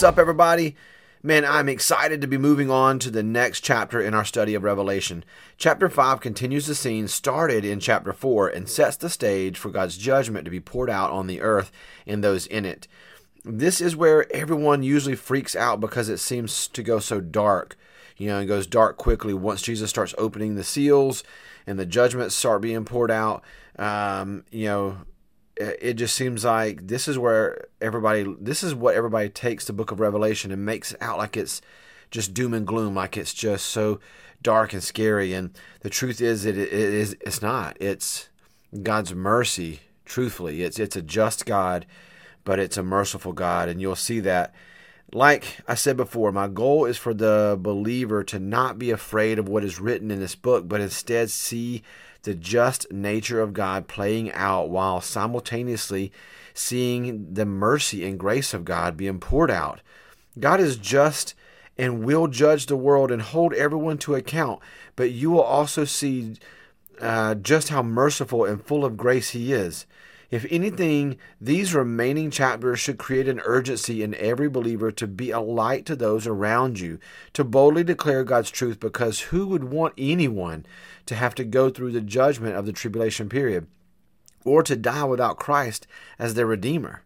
What's up, everybody? Man, I'm excited to be moving on to the next chapter in our study of Revelation. Chapter 5 continues the scene started in chapter 4 and sets the stage for God's judgment to be poured out on the earth and those in it. This is where everyone usually freaks out because it seems to go so dark. You know, it goes dark quickly once Jesus starts opening the seals and the judgments start being poured out. Um, you know, it just seems like this is where everybody this is what everybody takes the book of revelation and makes it out like it's just doom and gloom like it's just so dark and scary. And the truth is that it is it's not. It's god's mercy truthfully. It's it's a just god but it's a merciful god. And you'll see that like i said before my goal is for the believer to not be afraid of what is written in this book but instead see the just nature of God playing out while simultaneously seeing the mercy and grace of God being poured out. God is just and will judge the world and hold everyone to account, but you will also see uh, just how merciful and full of grace He is. If anything, these remaining chapters should create an urgency in every believer to be a light to those around you, to boldly declare God's truth, because who would want anyone to have to go through the judgment of the tribulation period or to die without Christ as their Redeemer?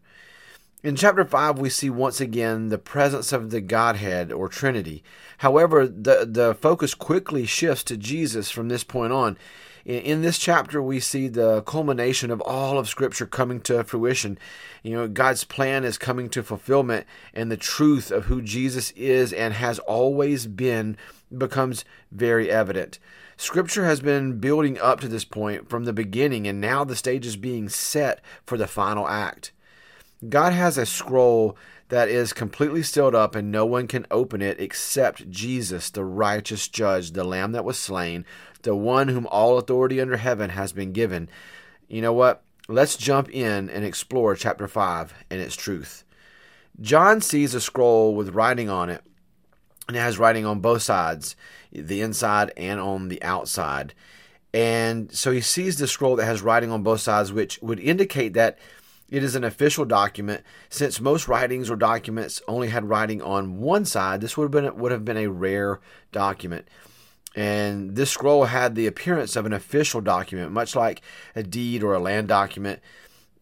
In chapter 5, we see once again the presence of the Godhead or Trinity. However, the, the focus quickly shifts to Jesus from this point on. In this chapter, we see the culmination of all of Scripture coming to fruition. You know, God's plan is coming to fulfillment, and the truth of who Jesus is and has always been becomes very evident. Scripture has been building up to this point from the beginning, and now the stage is being set for the final act. God has a scroll that is completely sealed up, and no one can open it except Jesus, the righteous judge, the Lamb that was slain, the one whom all authority under heaven has been given. You know what? Let's jump in and explore chapter 5 and its truth. John sees a scroll with writing on it, and it has writing on both sides, the inside and on the outside. And so he sees the scroll that has writing on both sides, which would indicate that it is an official document. Since most writings or documents only had writing on one side, this would have been would have been a rare document. And this scroll had the appearance of an official document, much like a deed or a land document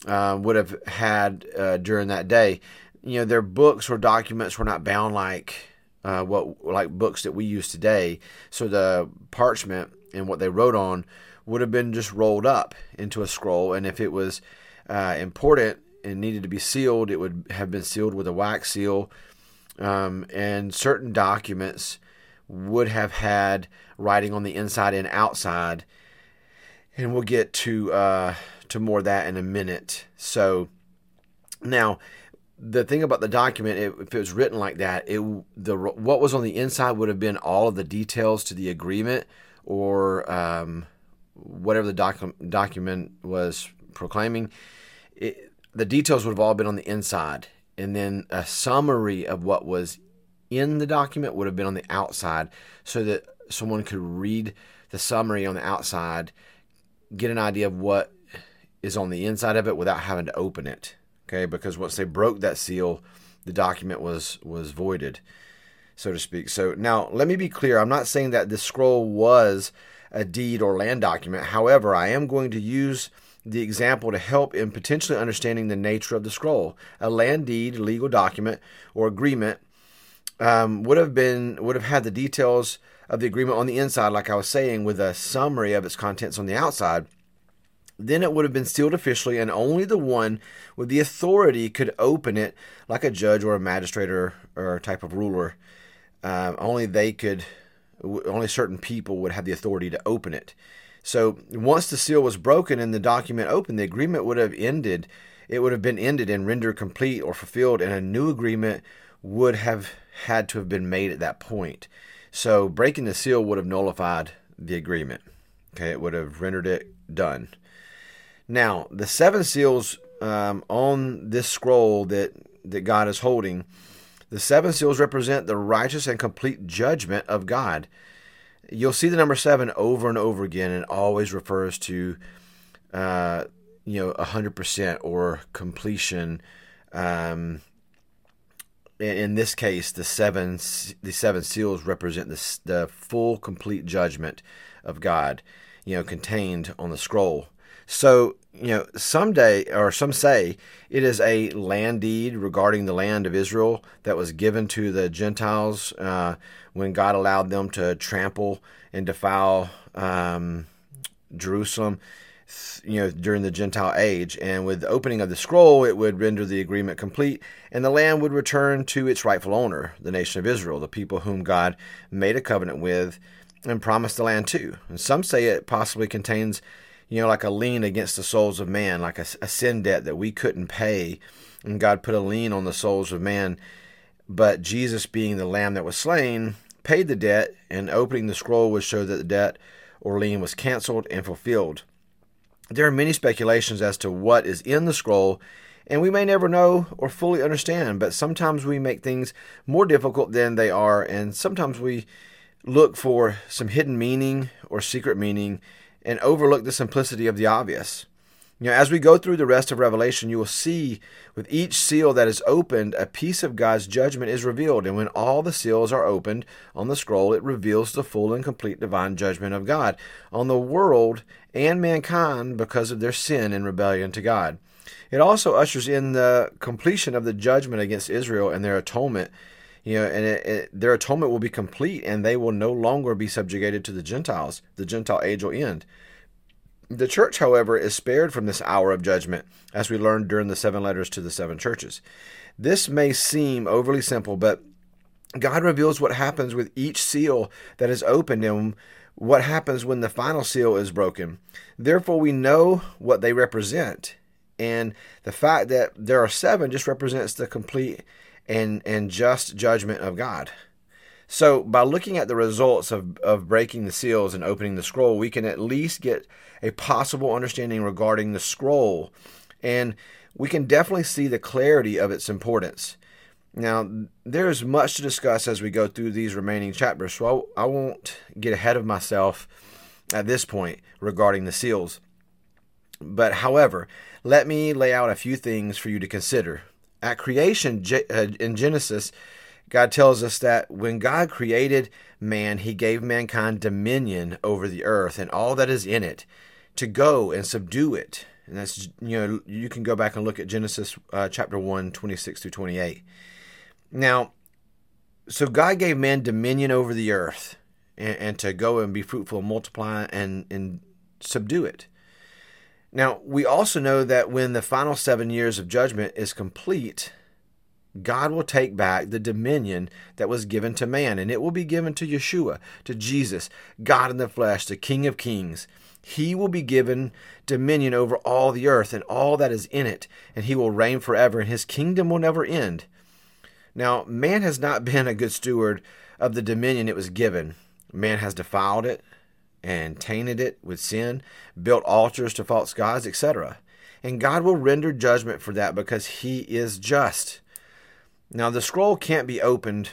uh, would have had uh, during that day. You know, their books or documents were not bound like uh, what like books that we use today. So the parchment and what they wrote on would have been just rolled up into a scroll, and if it was uh, important and needed to be sealed, it would have been sealed with a wax seal. Um, and certain documents would have had writing on the inside and outside. And we'll get to uh, to more of that in a minute. So now, the thing about the document, it, if it was written like that, it the what was on the inside would have been all of the details to the agreement or um, whatever the docu- document was proclaiming. It, the details would have all been on the inside, and then a summary of what was in the document would have been on the outside so that someone could read the summary on the outside, get an idea of what is on the inside of it without having to open it. Okay, because once they broke that seal, the document was was voided, so to speak. So now let me be clear. I'm not saying that this scroll was a deed or land document. However, I am going to use the example to help in potentially understanding the nature of the scroll. A land deed, legal document, or agreement um, would have been would have had the details of the agreement on the inside, like I was saying, with a summary of its contents on the outside. Then it would have been sealed officially, and only the one with the authority could open it, like a judge or a magistrate or, or type of ruler. Um, only they could, only certain people would have the authority to open it. So once the seal was broken and the document opened, the agreement would have ended. It would have been ended and rendered complete or fulfilled, and a new agreement would have had to have been made at that point. So breaking the seal would have nullified the agreement. Okay, it would have rendered it done. Now, the seven seals um, on this scroll that, that God is holding, the seven seals represent the righteous and complete judgment of God you'll see the number seven over and over again, and always refers to, uh, you know, hundred percent or completion. Um, in this case, the seven the seven seals represent the, the full, complete judgment of God, you know, contained on the scroll. So, you know, someday, or some say, it is a land deed regarding the land of Israel that was given to the Gentiles uh, when God allowed them to trample and defile um, Jerusalem you know during the gentile age. And with the opening of the scroll it would render the agreement complete and the land would return to its rightful owner the nation of israel the people whom god made a covenant with and promised the land to. And some say it possibly contains you know like a lien against the souls of man like a, a sin debt that we couldn't pay. And god put a lien on the souls of man. But jesus being the lamb that was slain paid the debt and opening the scroll would show that the debt or lien was canceled and fulfilled there are many speculations as to what is in the scroll, and we may never know or fully understand, but sometimes we make things more difficult than they are, and sometimes we look for some hidden meaning or secret meaning and overlook the simplicity of the obvious. You know, as we go through the rest of Revelation, you will see with each seal that is opened, a piece of God's judgment is revealed. And when all the seals are opened on the scroll, it reveals the full and complete divine judgment of God on the world and mankind because of their sin and rebellion to God. It also ushers in the completion of the judgment against Israel and their atonement. You know, and it, it, their atonement will be complete, and they will no longer be subjugated to the Gentiles. The Gentile age will end. The church, however, is spared from this hour of judgment, as we learned during the seven letters to the seven churches. This may seem overly simple, but God reveals what happens with each seal that is opened and what happens when the final seal is broken. Therefore, we know what they represent. And the fact that there are seven just represents the complete and, and just judgment of God. So, by looking at the results of, of breaking the seals and opening the scroll, we can at least get a possible understanding regarding the scroll. And we can definitely see the clarity of its importance. Now, there's much to discuss as we go through these remaining chapters, so I, I won't get ahead of myself at this point regarding the seals. But, however, let me lay out a few things for you to consider. At creation uh, in Genesis, God tells us that when God created man, he gave mankind dominion over the earth and all that is in it to go and subdue it. And that's, you know, you can go back and look at Genesis uh, chapter 1, 26 through 28. Now, so God gave man dominion over the earth and, and to go and be fruitful, and multiply, and, and subdue it. Now, we also know that when the final seven years of judgment is complete, God will take back the dominion that was given to man, and it will be given to Yeshua, to Jesus, God in the flesh, the King of kings. He will be given dominion over all the earth and all that is in it, and he will reign forever, and his kingdom will never end. Now, man has not been a good steward of the dominion it was given. Man has defiled it and tainted it with sin, built altars to false gods, etc. And God will render judgment for that because he is just. Now, the scroll can't be opened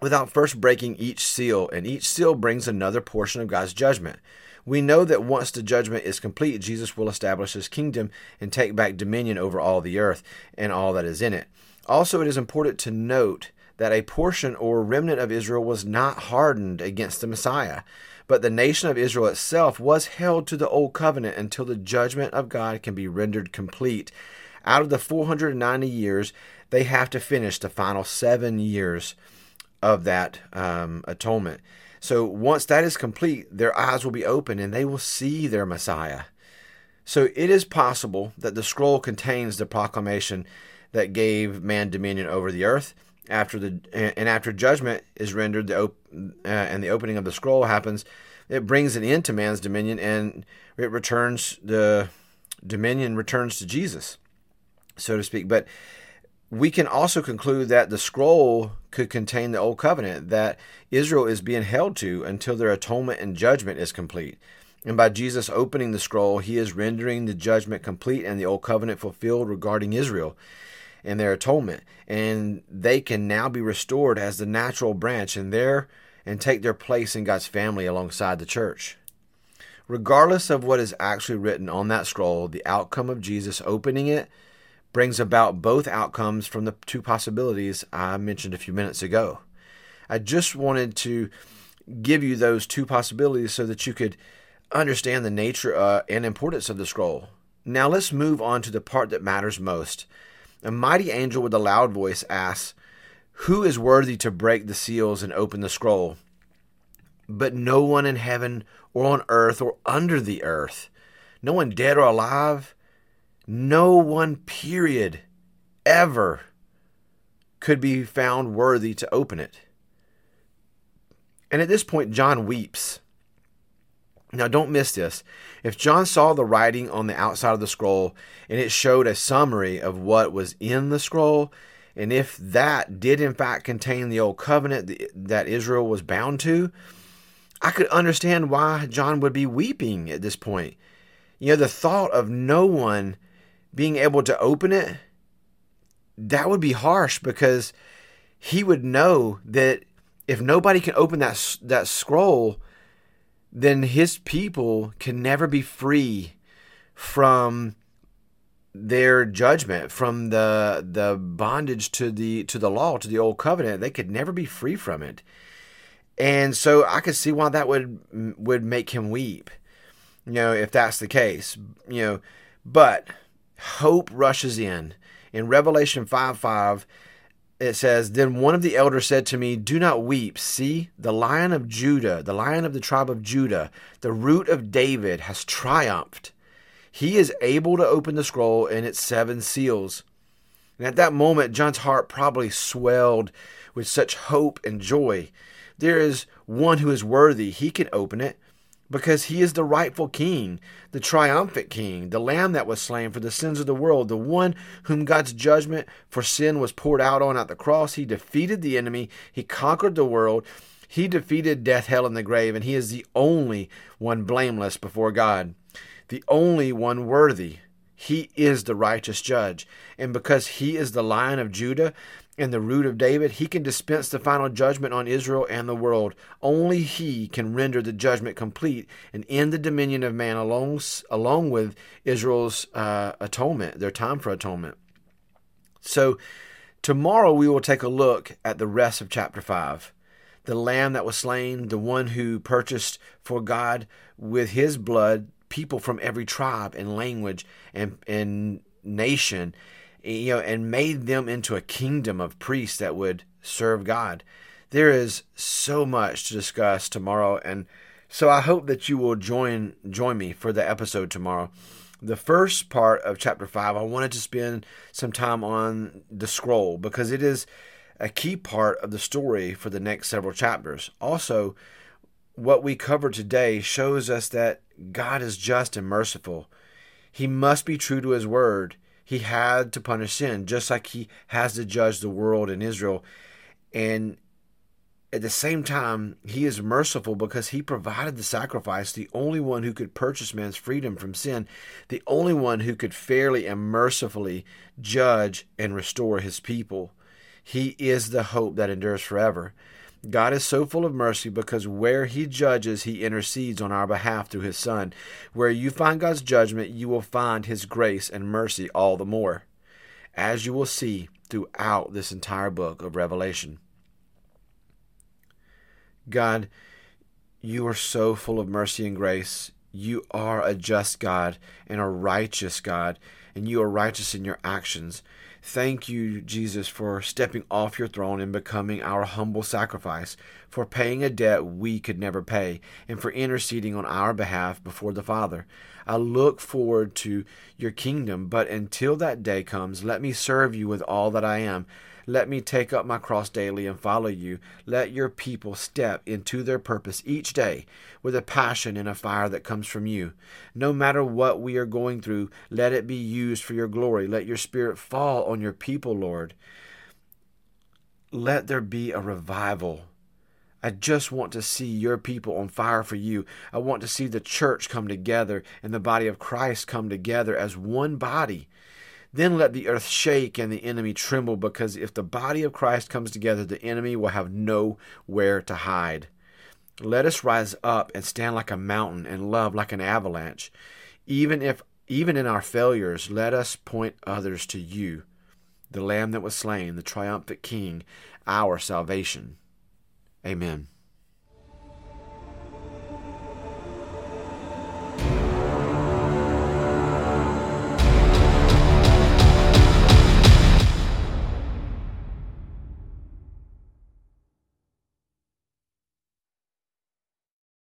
without first breaking each seal, and each seal brings another portion of God's judgment. We know that once the judgment is complete, Jesus will establish his kingdom and take back dominion over all the earth and all that is in it. Also, it is important to note that a portion or remnant of Israel was not hardened against the Messiah, but the nation of Israel itself was held to the old covenant until the judgment of God can be rendered complete. Out of the 490 years, they have to finish the final seven years of that um, atonement. So once that is complete, their eyes will be open and they will see their Messiah. So it is possible that the scroll contains the proclamation that gave man dominion over the earth. After the and after judgment is rendered, the op- uh, and the opening of the scroll happens, it brings an end to man's dominion and it returns the dominion returns to Jesus, so to speak. But we can also conclude that the scroll could contain the old covenant that Israel is being held to until their atonement and judgment is complete. And by Jesus opening the scroll, he is rendering the judgment complete and the old covenant fulfilled regarding Israel and their atonement. And they can now be restored as the natural branch and there and take their place in God's family alongside the church. Regardless of what is actually written on that scroll, the outcome of Jesus opening it brings about both outcomes from the two possibilities I mentioned a few minutes ago. I just wanted to give you those two possibilities so that you could understand the nature uh, and importance of the scroll. Now let's move on to the part that matters most. A mighty angel with a loud voice asks, Who is worthy to break the seals and open the scroll? But no one in heaven or on earth or under the earth, no one dead or alive, no one, period, ever could be found worthy to open it. And at this point, John weeps. Now, don't miss this. If John saw the writing on the outside of the scroll and it showed a summary of what was in the scroll, and if that did in fact contain the old covenant that Israel was bound to, I could understand why John would be weeping at this point. You know, the thought of no one being able to open it, that would be harsh because he would know that if nobody can open that that scroll, then his people can never be free from their judgment from the the bondage to the to the law to the old covenant. They could never be free from it. And so i could see why that would would make him weep you know if that's the case you know. But hope rushes in in revelation 5 5 it says, Then one of the elders said to me, Do not weep. See, the lion of Judah, the lion of the tribe of Judah, the root of David, has triumphed. He is able to open the scroll and its seven seals. And at that moment, John's heart probably swelled with such hope and joy. There is one who is worthy. He can open it because he is the rightful king, the triumphant king, the lamb that was slain for the sins of the world, the one whom God's judgment for sin was poured out on at the cross. He defeated the enemy, he conquered the world, he defeated death, hell, and the grave, and he is the only one blameless before God, the only one worthy. He is the righteous judge. And because he is the lion of Judah, and the root of David, he can dispense the final judgment on Israel and the world. Only he can render the judgment complete and end the dominion of man along, along with Israel's uh, atonement, their time for atonement. So, tomorrow we will take a look at the rest of chapter 5. The lamb that was slain, the one who purchased for God with his blood people from every tribe and language and, and nation you know, and made them into a kingdom of priests that would serve God. There is so much to discuss tomorrow, and so I hope that you will join join me for the episode tomorrow. The first part of chapter five, I wanted to spend some time on the scroll because it is a key part of the story for the next several chapters. Also, what we cover today shows us that God is just and merciful. He must be true to his word he had to punish sin, just like he has to judge the world and Israel. And at the same time, he is merciful because he provided the sacrifice, the only one who could purchase man's freedom from sin, the only one who could fairly and mercifully judge and restore his people. He is the hope that endures forever. God is so full of mercy because where He judges, He intercedes on our behalf through His Son. Where you find God's judgment, you will find His grace and mercy all the more, as you will see throughout this entire book of Revelation. God, you are so full of mercy and grace. You are a just God and a righteous God, and you are righteous in your actions. Thank you, Jesus, for stepping off your throne and becoming our humble sacrifice, for paying a debt we could never pay, and for interceding on our behalf before the Father. I look forward to your kingdom, but until that day comes, let me serve you with all that I am. Let me take up my cross daily and follow you. Let your people step into their purpose each day with a passion and a fire that comes from you. No matter what we are going through, let it be used for your glory. Let your spirit fall on your people, Lord. Let there be a revival. I just want to see your people on fire for you. I want to see the church come together and the body of Christ come together as one body then let the earth shake and the enemy tremble, because if the body of Christ comes together, the enemy will have nowhere to hide. Let us rise up and stand like a mountain and love like an avalanche. Even if Even in our failures, let us point others to you, the Lamb that was slain, the triumphant King, our salvation. Amen.